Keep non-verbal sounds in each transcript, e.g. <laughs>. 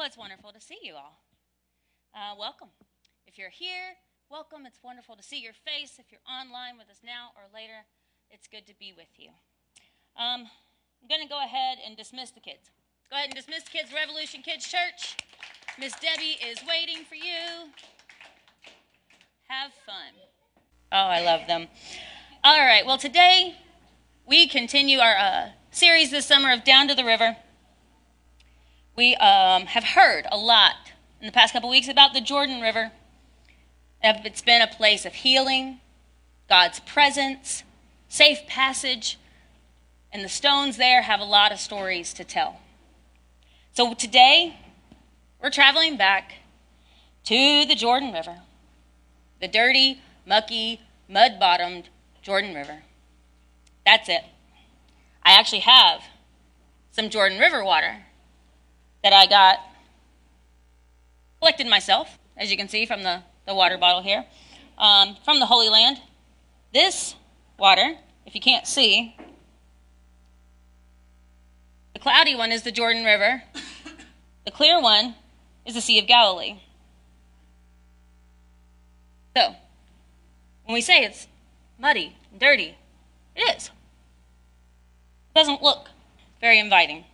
Well, it's wonderful to see you all. Uh, welcome. If you're here, welcome. It's wonderful to see your face. If you're online with us now or later, it's good to be with you. Um, I'm going to go ahead and dismiss the kids. Go ahead and dismiss the kids, Revolution Kids Church. Miss Debbie is waiting for you. Have fun. Oh, I love them. All right, well, today we continue our uh, series this summer of Down to the River. We um, have heard a lot in the past couple weeks about the Jordan River. It's been a place of healing, God's presence, safe passage, and the stones there have a lot of stories to tell. So today, we're traveling back to the Jordan River, the dirty, mucky, mud bottomed Jordan River. That's it. I actually have some Jordan River water that I got collected myself, as you can see from the, the water bottle here, um, from the Holy Land. This water, if you can't see, the cloudy one is the Jordan River, the clear one is the Sea of Galilee. So, when we say it's muddy and dirty, it is. It doesn't look very inviting.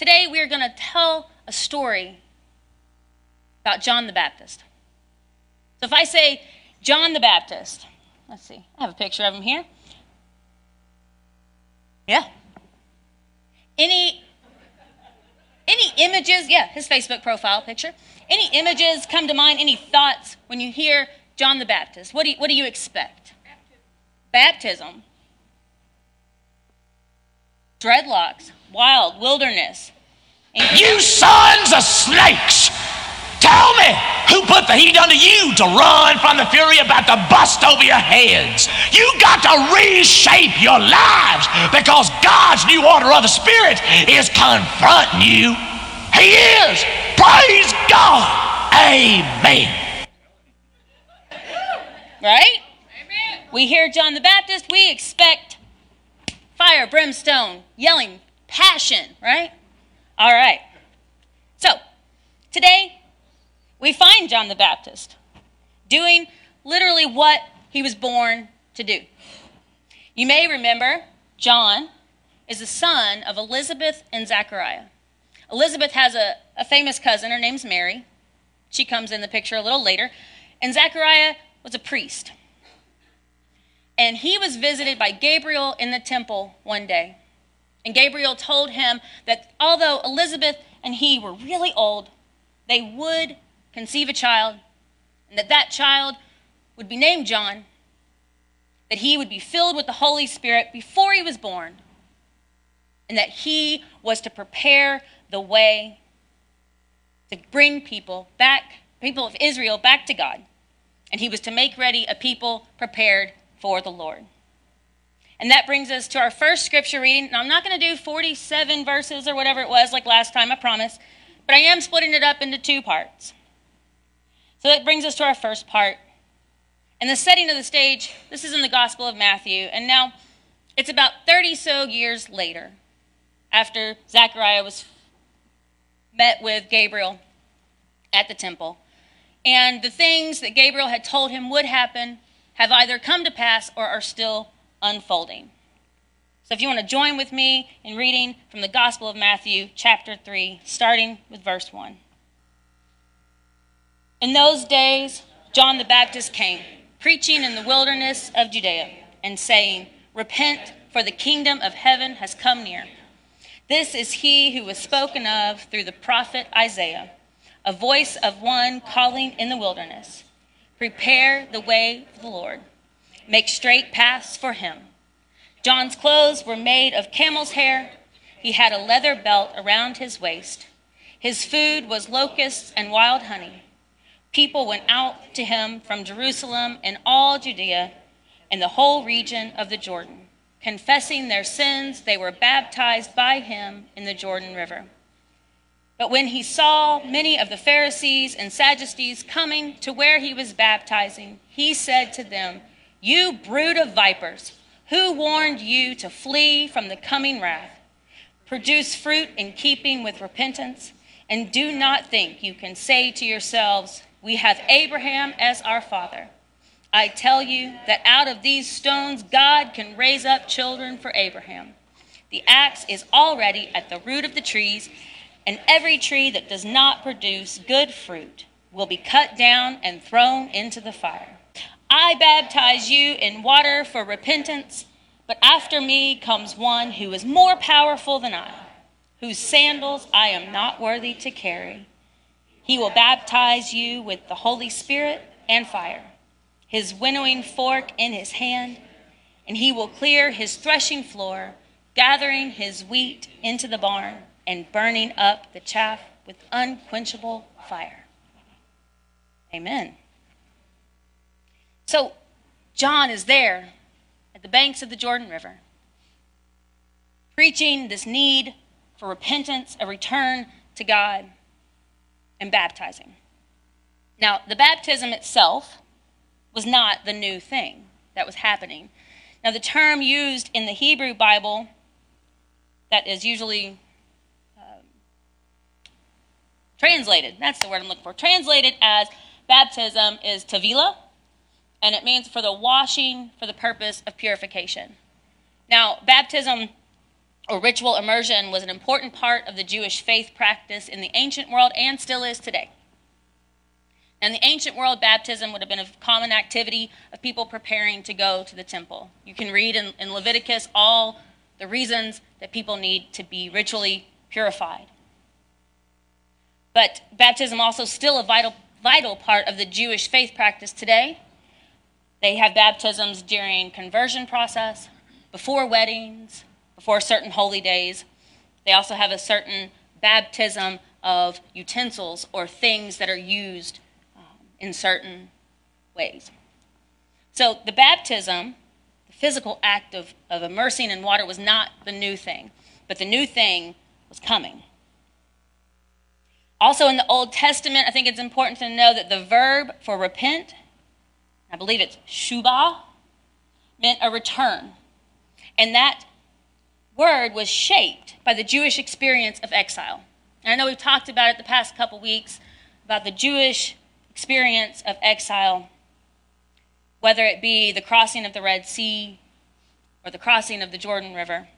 Today we are going to tell a story about John the Baptist. So if I say John the Baptist, let's see, I have a picture of him here. Yeah. Any any images, yeah, his Facebook profile picture. Any images come to mind, any thoughts when you hear John the Baptist? What do you, what do you expect? Baptism. Baptism. Dreadlocks, wild, wilderness. You sons of snakes! Tell me, who put the heat under you to run from the fury about to bust over your heads? You got to reshape your lives because God's new order of the Spirit is confronting you. He is. Praise God. Amen. Right? Amen. We hear John the Baptist, we expect fire, brimstone, yelling, passion, right? All right. So, today we find John the Baptist doing literally what he was born to do. You may remember John is the son of Elizabeth and Zachariah. Elizabeth has a, a famous cousin. Her name's Mary. She comes in the picture a little later. And Zachariah was a priest. And he was visited by Gabriel in the temple one day. And Gabriel told him that although Elizabeth and he were really old, they would conceive a child, and that that child would be named John, that he would be filled with the Holy Spirit before he was born, and that he was to prepare the way to bring people back, people of Israel back to God. And he was to make ready a people prepared for the Lord. And that brings us to our first scripture reading. Now, I'm not going to do 47 verses or whatever it was like last time, I promise, but I am splitting it up into two parts. So that brings us to our first part. And the setting of the stage, this is in the Gospel of Matthew. And now it's about 30 so years later, after Zechariah was met with Gabriel at the temple. And the things that Gabriel had told him would happen have either come to pass or are still unfolding. So if you want to join with me in reading from the Gospel of Matthew, chapter 3, starting with verse 1. In those days, John the Baptist came, preaching in the wilderness of Judea, and saying, Repent, for the kingdom of heaven has come near. This is he who was spoken of through the prophet Isaiah, a voice of one calling in the wilderness Prepare the way for the Lord, make straight paths for him. John's clothes were made of camel's hair. He had a leather belt around his waist. His food was locusts and wild honey. People went out to him from Jerusalem and all Judea and the whole region of the Jordan Confessing their sins, they were baptized by him in the Jordan River. But when he saw many of the Pharisees and Sadducees coming to where he was baptizing, he said to them, You brood of vipers, who warned you to flee from the coming wrath? produce fruit in keeping with repentance, and do not think you can say to yourselves, We have Abraham as our father. I tell you that out of these stones God can raise up children for Abraham. The axe is already at the root of the trees, and every tree that does not produce good fruit will be cut down and thrown into the fire. I baptize you in water for repentance, but after me comes one who is more powerful than I, whose sandals I am not worthy to carry. He will baptize you with the Holy Spirit and fire his winnowing fork in his hand, and he will clear his threshing floor, gathering his wheat into the barn and burning up the chaff with unquenchable fire. Amen. So, John is there at the banks of the Jordan River, preaching this need for repentance, a return to God, and baptizing. Now, the baptism itself was not the new thing that was happening. Now, the term used in the Hebrew Bible that is usually translated, that's the word I'm looking for, translated as baptism is tavila, and it means for the washing for the purpose of purification. Now, baptism or ritual immersion was an important part of the Jewish faith practice in the ancient world and still is today. In the ancient world, baptism would have been a common activity of people preparing to go to the temple. You can read in, in Leviticus all the reasons that people need to be ritually purified. But baptism also still a vital, vital part of the Jewish faith practice today. They have baptisms during conversion process, before weddings, before certain holy days. They also have a certain baptism of utensils or things that are used um, in certain ways. So the baptism, the physical act of, of immersing in water, was not the new thing, but the new thing was coming. Also, in the Old Testament, I think it's important to know that the verb for repent, I believe it's shubah, meant a return. And that word was shaped by the Jewish experience of exile. And I know we've talked about it the past couple weeks about the Jewish experience of exile, whether it be the crossing of the Red Sea or the crossing of the Jordan River.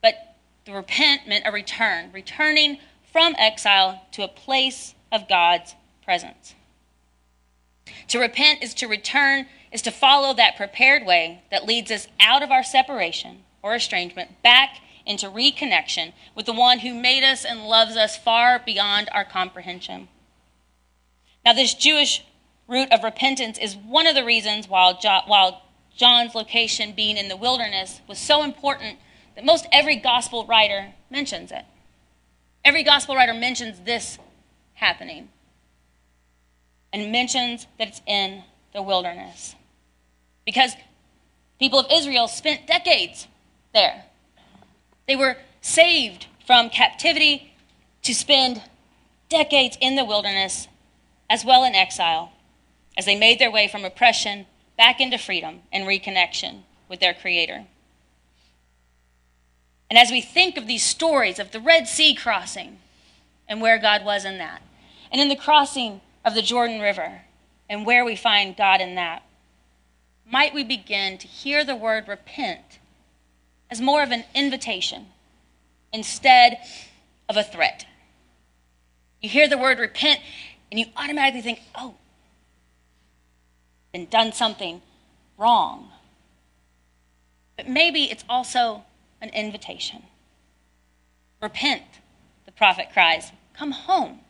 But the repent meant a return, returning from exile to a place of God's presence. To repent is to return, is to follow that prepared way that leads us out of our separation or estrangement back into reconnection with the one who made us and loves us far beyond our comprehension. Now, this Jewish root of repentance is one of the reasons why John's location being in the wilderness was so important that most every gospel writer mentions it. Every gospel writer mentions this happening and mentions that it's in the wilderness. Because people of Israel spent decades there. They were saved from captivity to spend decades in the wilderness as well in exile, as they made their way from oppression back into freedom and reconnection with their Creator. And as we think of these stories of the Red Sea crossing and where God was in that, and in the crossing of the Jordan River and where we find God in that, might we begin to hear the word repent as more of an invitation instead of a threat. You hear the word repent, and you automatically think, oh, been done something wrong. But maybe it's also an invitation. Repent, the prophet cries. Come home.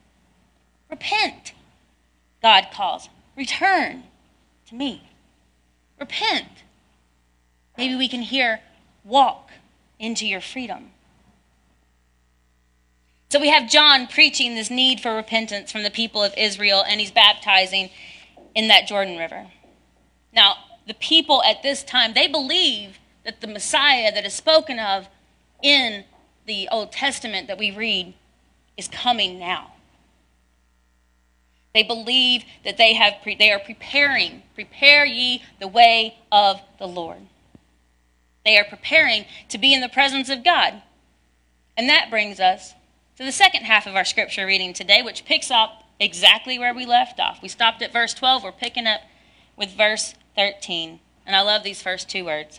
Repent, God calls. Return to me. Repent. Maybe we can hear, walk into your freedom. So we have John preaching this need for repentance from the people of Israel, and he's baptizing in that Jordan River. Now, the people at this time, they believe that the Messiah that is spoken of in the Old Testament that we read is coming now. They believe that they have pre- they are preparing, prepare ye the way of the Lord. They are preparing to be in the presence of God. And that brings us to the second half of our scripture reading today, which picks up exactly where we left off. We stopped at verse 12. We're picking up with verse 13. And I love these first two words.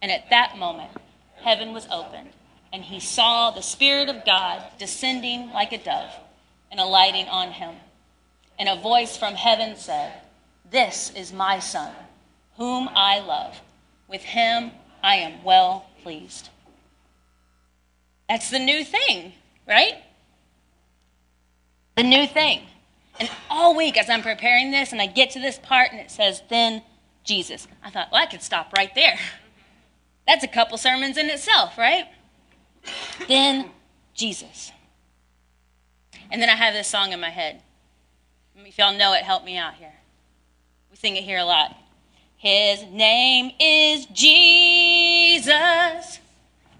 And at that moment, heaven was opened, and he saw the Spirit of God descending like a dove and alighting on him. And a voice from heaven said, This is my Son, whom I love. With him I am well pleased. That's the new thing, right? The new thing. And all week, as I'm preparing this, and I get to this part, and it says, Then Jesus. I thought, well, I could stop right there. <laughs> That's a couple sermons in itself, right? then Jesus. And then I have this song in my head. If y'all know it, help me out here. We sing it here a lot. His name is Jesus,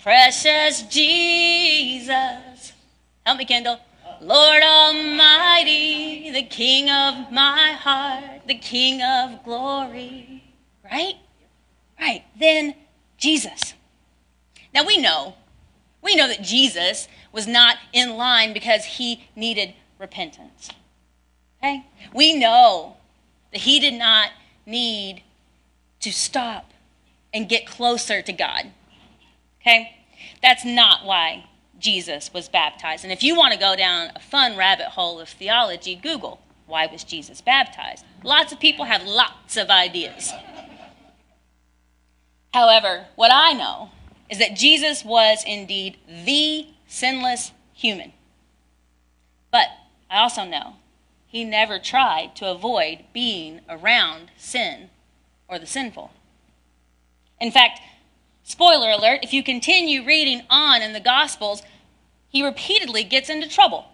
precious Jesus. Help me, Kendall. Lord Almighty, the King of my heart, the King of glory. Right? Right. Then Jesus. Now we know, we know that Jesus was not in line because he needed repentance. Okay? We know that he did not need to stop and get closer to God. Okay? That's not why Jesus was baptized. And if you want to go down a fun rabbit hole of theology, Google why was Jesus baptized? Lots of people have lots of ideas. However, what I know is that Jesus was indeed the sinless human. But I also know he never tried to avoid being around sin or the sinful. In fact, spoiler alert, if you continue reading on in the Gospels, he repeatedly gets into trouble.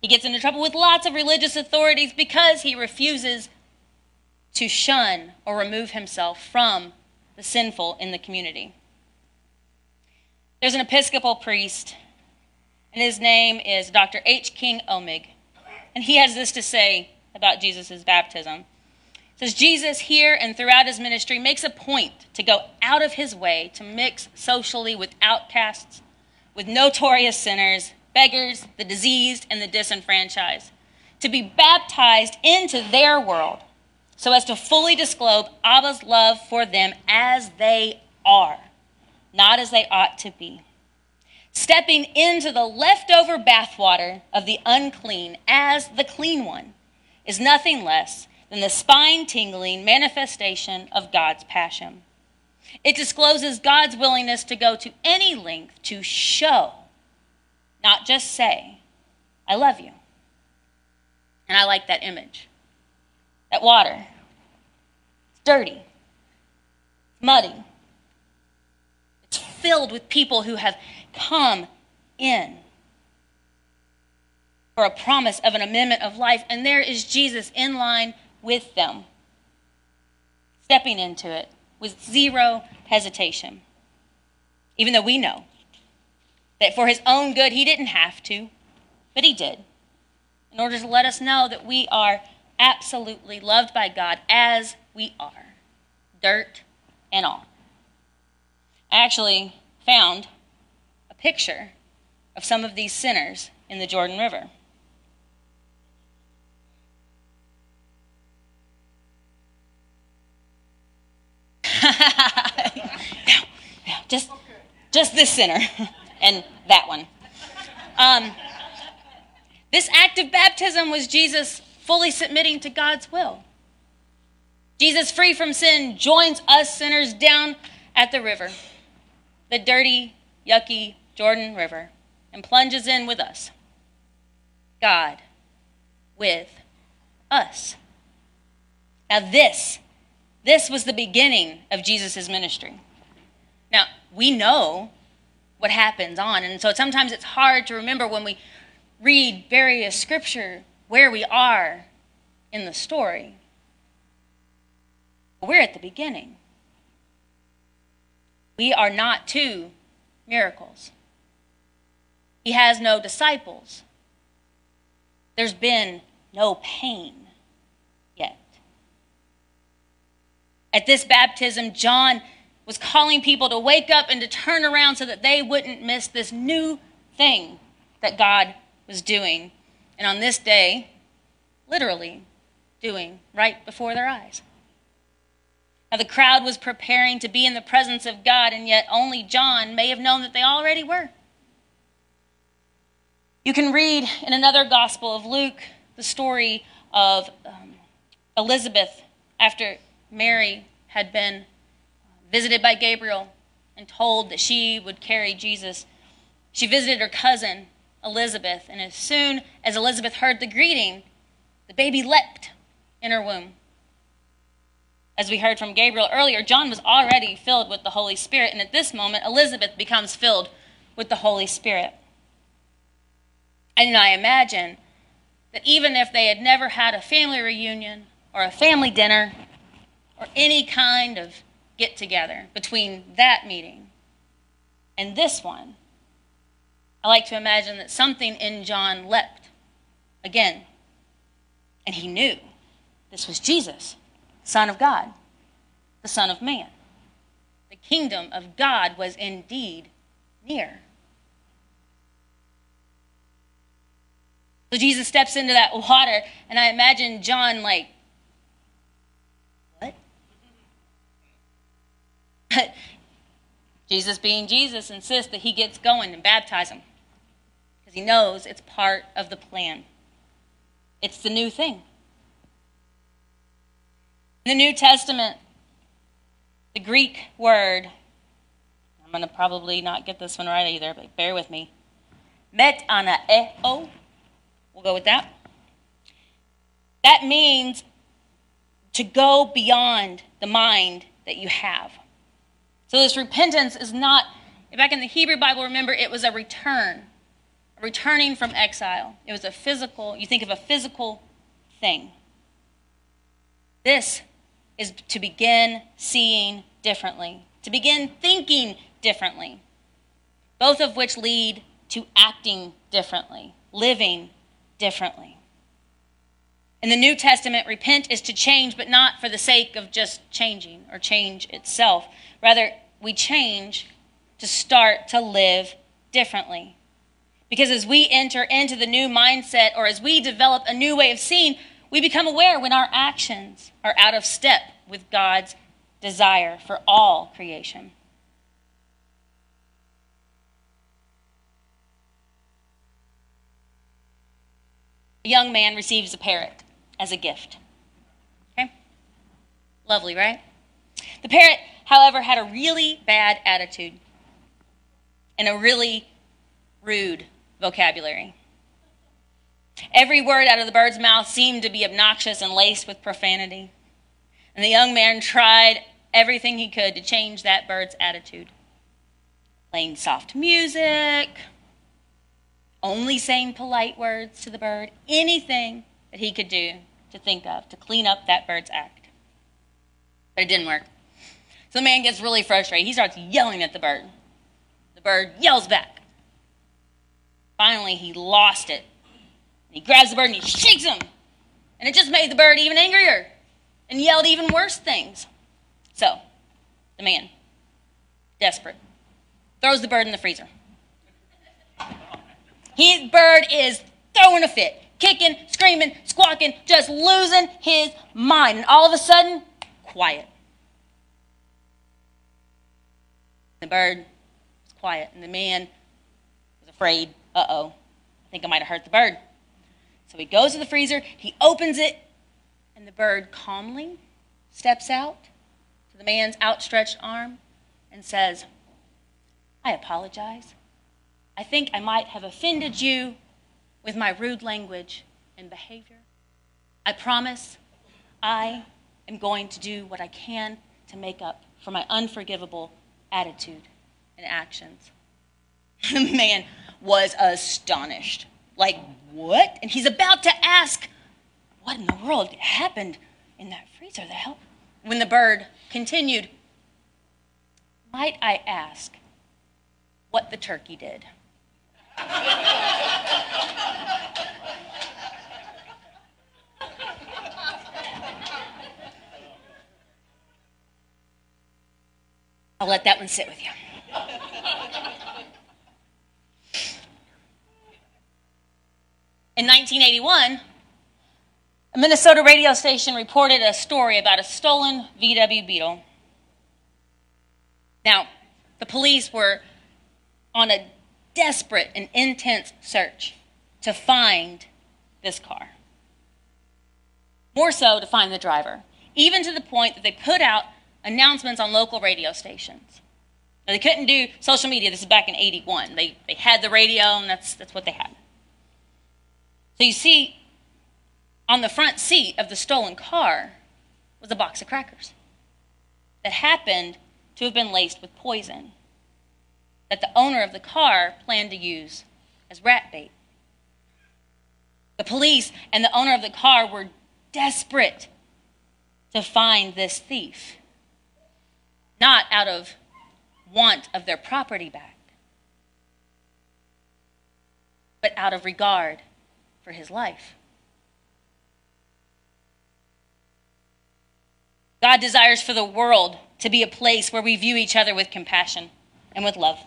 He gets into trouble with lots of religious authorities because he refuses to shun or remove himself from the sinful in the community. There's an Episcopal priest, and his name is Dr. H. King Oehmig, and he has this to say about Jesus' baptism. It says Jesus here and throughout his ministry makes a point to go out of his way to mix socially with outcasts, with notorious sinners, beggars, the diseased, and the disenfranchised, to be baptized into their world so as to fully disclose Abba's love for them as they are, not as they ought to be. Stepping into the leftover bathwater of the unclean as the clean one is nothing less than the spine tingling manifestation of God's passion. It discloses God's willingness to go to any length to show, not just say, I love you. And I like that image. That water. It's dirty, it's muddy. It's filled with people who have come in for a promise of an amendment of life, and there is Jesus in line with them, stepping into it with zero hesitation. Even though we know that for his own good, he didn't have to, but he did, in order to let us know that we are absolutely loved by God as we are, dirt and all. I actually found a picture of some of these sinners in the Jordan River. <laughs> just, just this sinner <laughs> and that one. Um, this act of baptism was Jesus fully submitting to God's will. Jesus, free from sin, joins us sinners down at the river, the dirty, yucky Jordan River, and plunges in with us. God with us. Now, this, this was the beginning of Jesus' ministry. Now, we know what happens on. And so sometimes it's hard to remember when we read various scripture where we are in the story. We're at the beginning. We are not two miracles. He has no disciples. There's been no pain yet. At this baptism, John was calling people to wake up and to turn around so that they wouldn't miss this new thing that God was doing. And on this day, literally doing right before their eyes. Now, the crowd was preparing to be in the presence of God, and yet only John may have known that they already were. You can read in another gospel of Luke the story of um, Elizabeth after Mary had been visited by Gabriel and told that she would carry Jesus. She visited her cousin, Elizabeth, and as soon as Elizabeth heard the greeting, the baby leapt in her womb. As we heard from Gabriel earlier, John was already filled with the Holy Spirit, and at this moment, Elizabeth becomes filled with the Holy Spirit. And I imagine that even if they had never had a family reunion or a family dinner or any kind of get together between that meeting and this one, I like to imagine that something in John leapt again. And he knew this was Jesus, Son of God, the Son of Man. The kingdom of God was indeed near. So Jesus steps into that water, and I imagine John like what? But <laughs> Jesus, being Jesus, insists that he gets going and baptize him because he knows it's part of the plan. It's the new thing. In the New Testament, the Greek word, I'm going to probably not get this one right either, but bear with me. Metanaeo, we'll go with that. That means to go beyond the mind that you have. So this repentance is not, back in the Hebrew Bible, remember, it was a return, returning from exile. It was a physical, you think of a physical thing. This is to begin seeing differently, to begin thinking differently, both of which lead to acting differently, living differently. In the New Testament, repent is to change, but not for the sake of just changing or change itself. Rather, we change to start to live differently. Because as we enter into the new mindset or as we develop a new way of seeing, we become aware when our actions are out of step with God's desire for all creation. A young man receives a parrot as a gift. Okay? Lovely, right? The parrot, however, had a really bad attitude and a really rude vocabulary. Every word out of the bird's mouth seemed to be obnoxious and laced with profanity. And the young man tried everything he could to change that bird's attitude. Playing soft music, only saying polite words to the bird, anything that he could do to think of to clean up that bird's act. But it didn't work. So the man gets really frustrated. He starts yelling at the bird. The bird yells back. Finally, he lost it. He grabs the bird and he shakes him. And it just made the bird even angrier and yelled even worse things. So, the man, desperate, throws the bird in the freezer. His bird is throwing a fit, kicking, screaming, squawking, just losing his mind. And all of a sudden, quiet. The bird was quiet, and the man was afraid. Uh oh, I think I might have hurt the bird. So he goes to the freezer, he opens it, and the bird calmly steps out to the man's outstretched arm and says, I apologize. I think I might have offended you with my rude language and behavior. I promise I am going to do what I can to make up for my unforgivable attitude and actions. The <laughs> man was astonished. Like, what? And he's about to ask, what in the world happened in that freezer? The hell? When the bird continued, might I ask what the turkey did? <laughs> I'll let that one sit with you. In 1981, a Minnesota radio station reported a story about a stolen VW Beetle. Now, the police were on a desperate and intense search to find this car. More so, to find the driver, even to the point that they put out announcements on local radio stations. Now, they couldn't do social media. This is back in 81. They, they had the radio, and that's, that's what they had. So you see, on the front seat of the stolen car was a box of crackers that happened to have been laced with poison that the owner of the car planned to use as rat bait. The police and the owner of the car were desperate to find this thief, not out of want of their property back, but out of regard for his life. God desires for the world to be a place where we view each other with compassion and with love,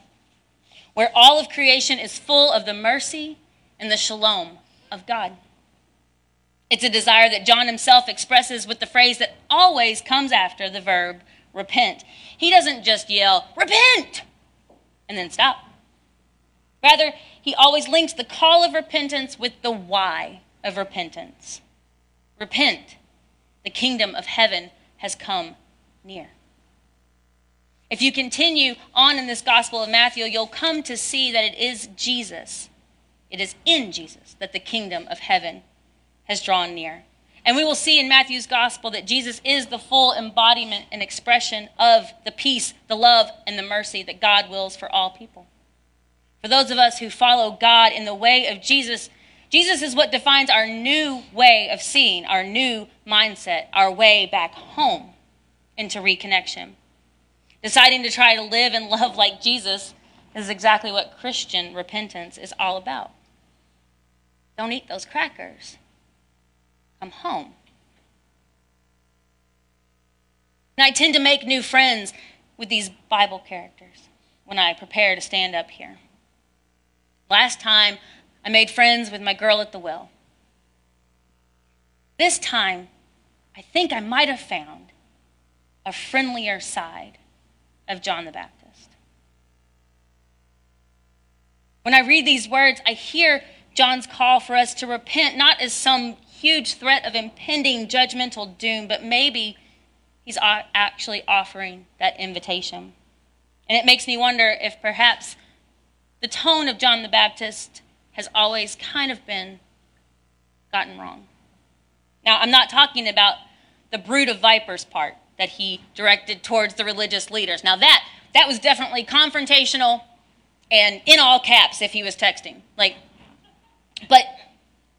where all of creation is full of the mercy and the shalom of God. It's a desire that John himself expresses with the phrase that always comes after the verb repent. He doesn't just yell, repent, and then stop. Rather, he always links the call of repentance with the why of repentance. Repent, the kingdom of heaven has come near. If you continue on in this Gospel of Matthew, you'll come to see that it is Jesus, it is in Jesus that the kingdom of heaven has drawn near. And we will see in Matthew's Gospel that Jesus is the full embodiment and expression of the peace, the love, and the mercy that God wills for all people. For those of us who follow God in the way of Jesus, Jesus is what defines our new way of seeing, our new mindset, our way back home into reconnection. Deciding to try to live and love like Jesus is exactly what Christian repentance is all about. Don't eat those crackers. Come home. Now, I tend to make new friends with these Bible characters when I prepare to stand up here. Last time, I made friends with my girl at the well. This time, I think I might have found a friendlier side of John the Baptist. When I read these words, I hear John's call for us to repent not as some huge threat of impending judgmental doom, but maybe he's actually offering that invitation. And it makes me wonder if perhaps the tone of John the Baptist has always kind of been gotten wrong. Now, I'm not talking about the brood of vipers part that he directed towards the religious leaders. Now, that, that was definitely confrontational and in all caps if he was texting. Like, but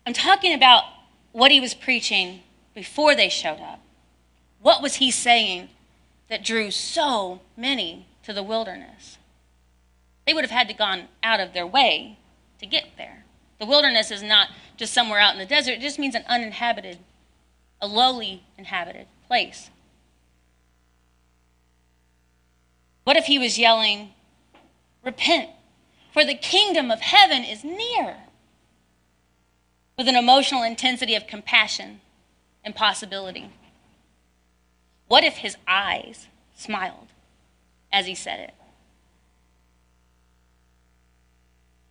I'm talking about what he was preaching before they showed up. What was he saying that drew so many to the wilderness? They would have had to gone out of their way to get there. The wilderness is not just somewhere out in the desert, it just means an uninhabited, a lowly inhabited place. What if he was yelling, Repent, for the kingdom of heaven is near? With an emotional intensity of compassion and possibility. What if his eyes smiled as he said it?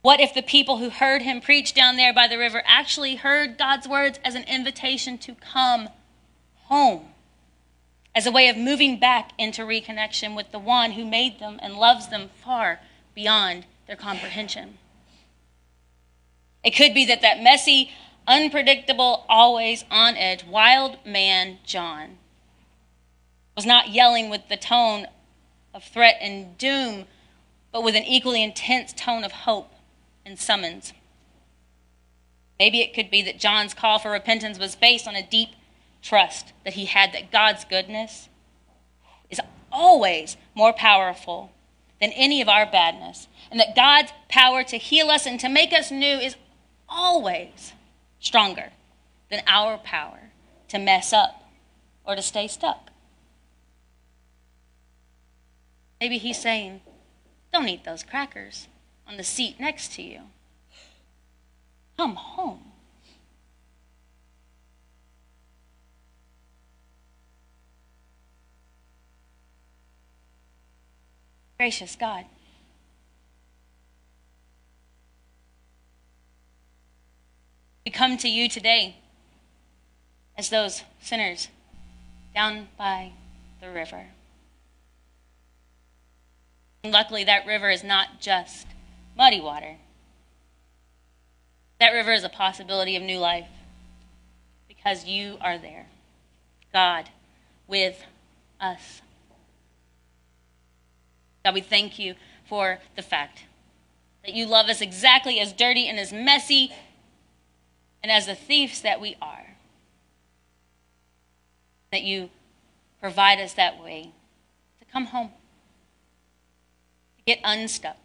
What if the people who heard him preach down there by the river actually heard God's words as an invitation to come home, as a way of moving back into reconnection with the one who made them and loves them far beyond their comprehension? It could be that that messy, unpredictable, always on edge, wild man, John, was not yelling with the tone of threat and doom but with an equally intense tone of hope and summons. Maybe it could be that John's call for repentance was based on a deep trust that he had that God's goodness is always more powerful than any of our badness, and that God's power to heal us and to make us new is always stronger than our power to mess up or to stay stuck. Maybe he's saying, Don't eat those crackers on the seat next to you. Come home. Gracious God. We come to you today as those sinners down by the river. And luckily, that river is not just muddy water. That river is a possibility of new life because you are there, God, with us. God, we thank you for the fact that you love us exactly as dirty and as messy and as the thieves that we are. That you provide us that way to come home, to get unstuck.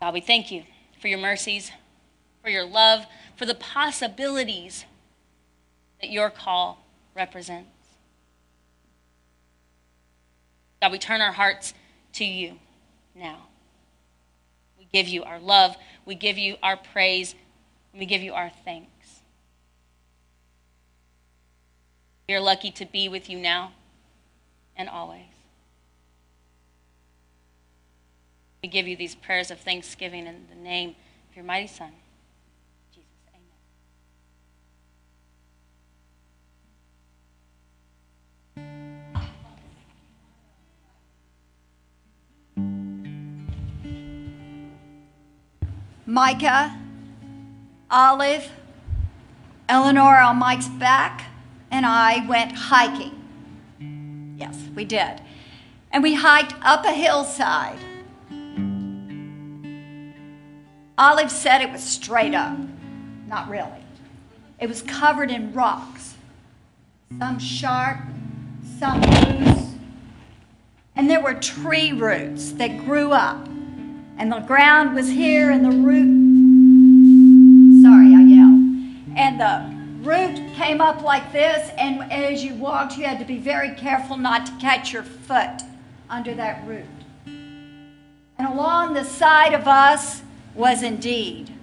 God, we thank you for your mercies, for your love, for the possibilities that your call represents. God, we turn our hearts to you now. We give you our love, we give you our praise, we give you our thanks. We are lucky to be with you now and always. We give you these prayers of thanksgiving in the name of your mighty Son. Jesus. Amen. Micah, Olive, Eleanor on Mike's back, and I went hiking. Yes, we did. And we hiked up a hillside. Olive said it was straight up. Not really. It was covered in rocks, some sharp, some loose. And there were tree roots that grew up and the ground was here, and the root. Sorry, I yell. And the root came up like this, and as you walked, you had to be very careful not to catch your foot under that root. And along the side of us was indeed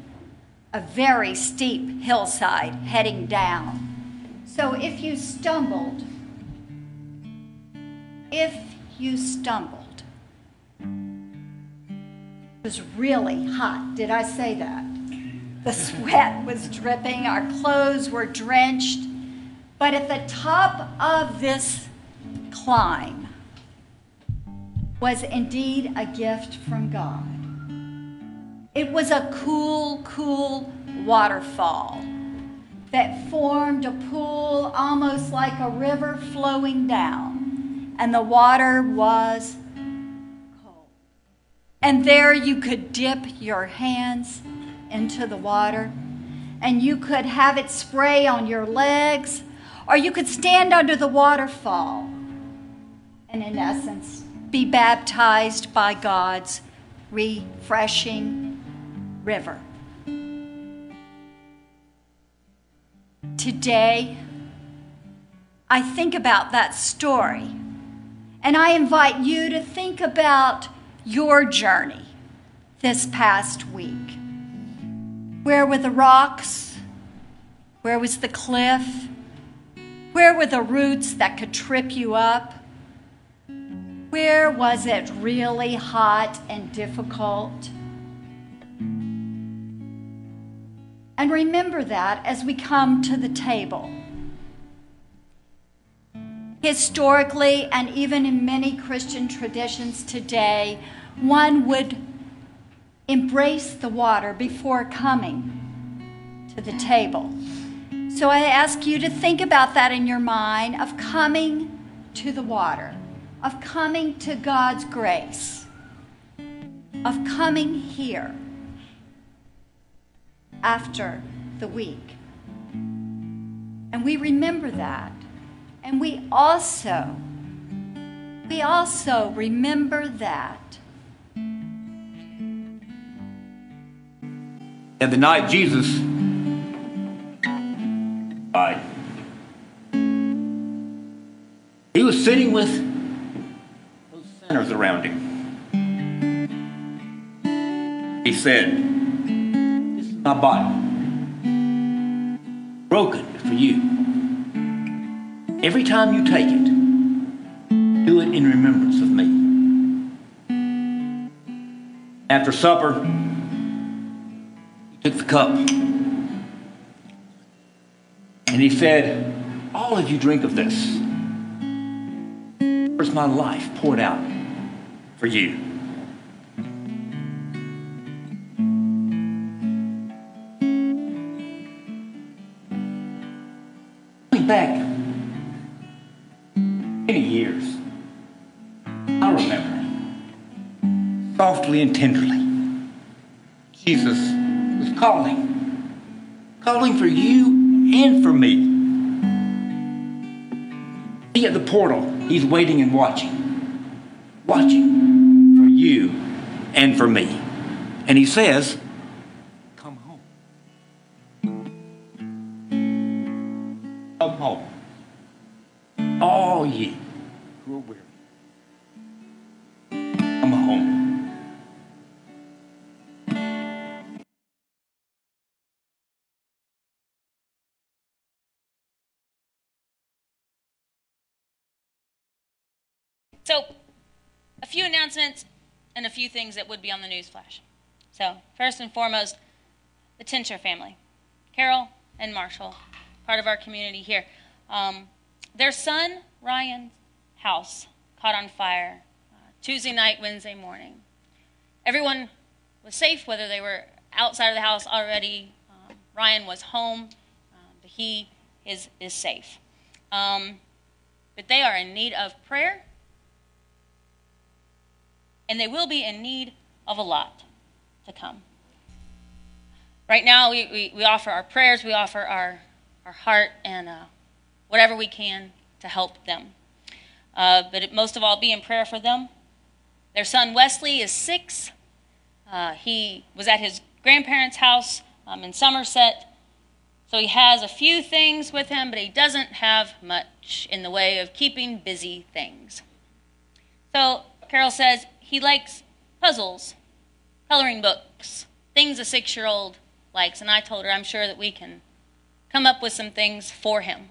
a very steep hillside heading down. So if you stumbled, if you stumbled, it was really hot. Did I say that? The sweat was dripping, our clothes were drenched. But at the top of this climb was indeed a gift from God. It was a cool, cool waterfall that formed a pool almost like a river flowing down, and the water was cold. and there you could dip your hands into the water and you could have it spray on your legs, or you could stand under the waterfall and, in essence, be baptized by God's refreshing river. Today, I think about that story, and I invite you to think about your journey this past week? Where were the rocks? Where was the cliff? Where were the roots that could trip you up? Where was it really hot and difficult? And remember that as we come to the table. Historically, and even in many Christian traditions today, one would embrace the water before coming to the table. So I ask you to think about that in your mind of coming to the water, of coming to God's grace, of coming here after the week. And we remember that. And we also we also remember that And the night Jesus died, he was sitting with those sinners around him. He said, my body, broken for you. Every time you take it, do it in remembrance of me. After supper, he took the cup and he said, All of you drink of this. Where's my life poured out for you? Tenderly, Jesus was calling, calling for you and for me. See at the portal, he's waiting and watching, watching for you and for me. And he says, and a few things that would be on the news flash. So, first and foremost, the Tincher family, Carol and Marshall, part of our community here. Um, their son Ryan's house caught on fire uh, Tuesday night, Wednesday morning. Everyone was safe, whether they were outside of the house already. Um, Ryan was home, um, but he is is safe. Um, but they are in need of prayer and they will be in need of a lot to come. Right now, we, we, we offer our prayers, we offer our, our heart, and uh, whatever we can to help them. Uh, but it, most of all, be in prayer for them. Their son Wesley is six. Uh, he was at his grandparents' house um, in Somerset. So he has a few things with him, but he doesn't have much in the way of keeping busy things. So Carol says he likes puzzles, coloring books, things a six year old likes. And I told her I'm sure that we can come up with some things for him.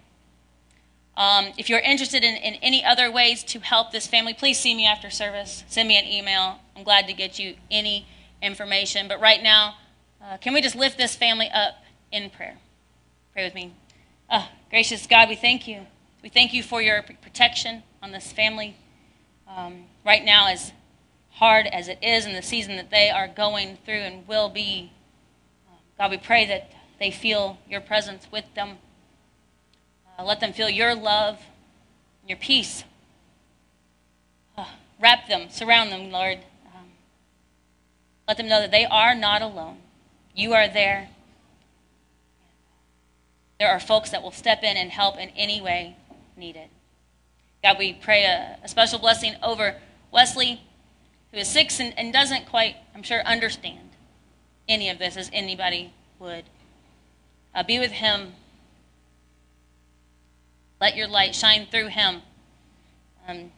Um, if you're interested in, in any other ways to help this family, please see me after service. Send me an email. I'm glad to get you any information. But right now, uh, can we just lift this family up in prayer? Pray with me. Oh, gracious God, we thank you. We thank you for your protection on this family. Um, right now, as hard as it is in the season that they are going through and will be, uh, God, we pray that they feel your presence with them. Uh, let them feel your love, your peace. Uh, wrap them, surround them, Lord. Um, let them know that they are not alone. You are there. There are folks that will step in and help in any way needed. God, we pray a, a special blessing over Wesley, who is six and, and doesn't quite, I'm sure, understand any of this as anybody would. Uh, be with him. Let your light shine through him. Um,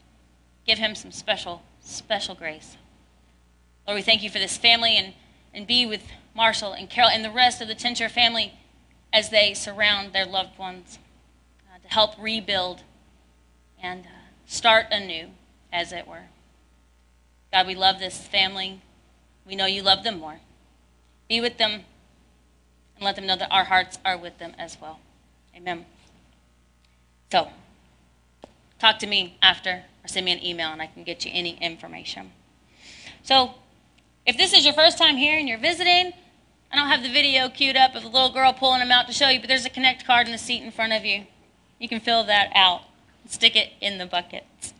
give him some special, special grace. Lord, we thank you for this family and, and be with Marshall and Carol and the rest of the Tincher family as they surround their loved ones uh, to help rebuild and uh, start anew, as it were. God, we love this family. We know you love them more. Be with them and let them know that our hearts are with them as well. Amen. So, talk to me after or send me an email and I can get you any information. So, if this is your first time here and you're visiting, I don't have the video queued up of the little girl pulling them out to show you, but there's a connect card in the seat in front of you. You can fill that out stick it in the buckets.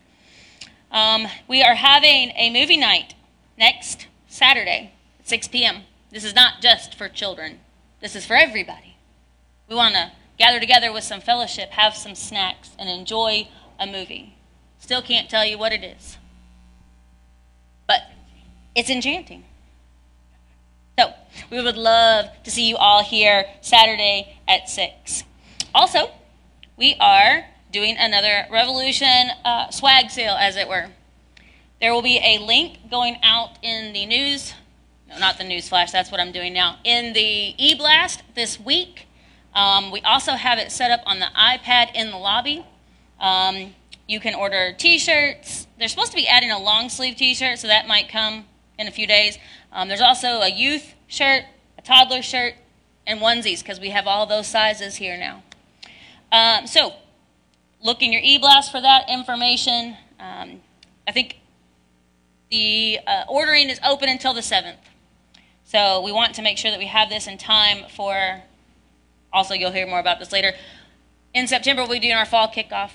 Um, we are having a movie night next Saturday at 6 p.m. This is not just for children, this is for everybody. We want to gather together with some fellowship, have some snacks, and enjoy a movie. Still can't tell you what it is, but it's enchanting. So, we would love to see you all here Saturday at 6. Also, we are doing another Revolution uh, swag sale, as it were. There will be a link going out in the news, no, not the news flash, that's what I'm doing now, in the e blast this week. Um, we also have it set up on the iPad in the lobby. Um, you can order t shirts. They're supposed to be adding a long sleeve t shirt, so that might come in a few days. Um, there's also a youth shirt, a toddler shirt, and onesies, because we have all those sizes here now. Um, so, look in your e-blast for that information. Um, I think the uh, ordering is open until the 7th. So we want to make sure that we have this in time for, also you'll hear more about this later. In September, we'll be doing our fall kickoff.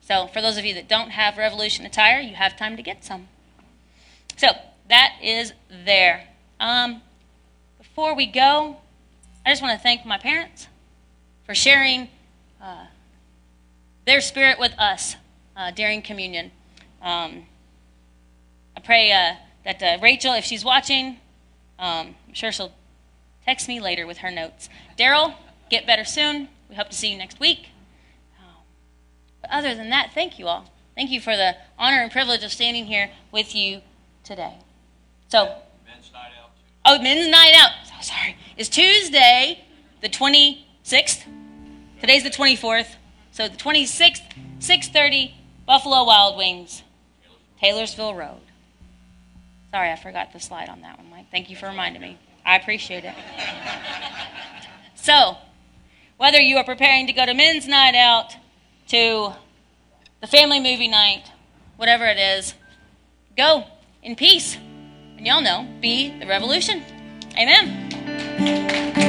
So for those of you that don't have Revolution attire, you have time to get some. So that is there. Um, before we go, I just want to thank my parents for sharing uh, their spirit with us uh, during communion. Um, I pray uh, that uh, Rachel, if she's watching, um, I'm sure she'll text me later with her notes. Daryl, get better soon. We hope to see you next week. Um, but other than that, thank you all. Thank you for the honor and privilege of standing here with you today. So, Men's night out. oh, men's night out. So sorry. It's Tuesday, the 26th. Today's the 24th. So the 26th, 6:30, Buffalo Wild Wings, Taylorsville Road. Sorry, I forgot the slide on that one, Mike. Thank you for reminding me. I appreciate it. <laughs> so, whether you are preparing to go to men's night out, to the family movie night, whatever it is, go in peace. And y'all know, be the revolution. Amen.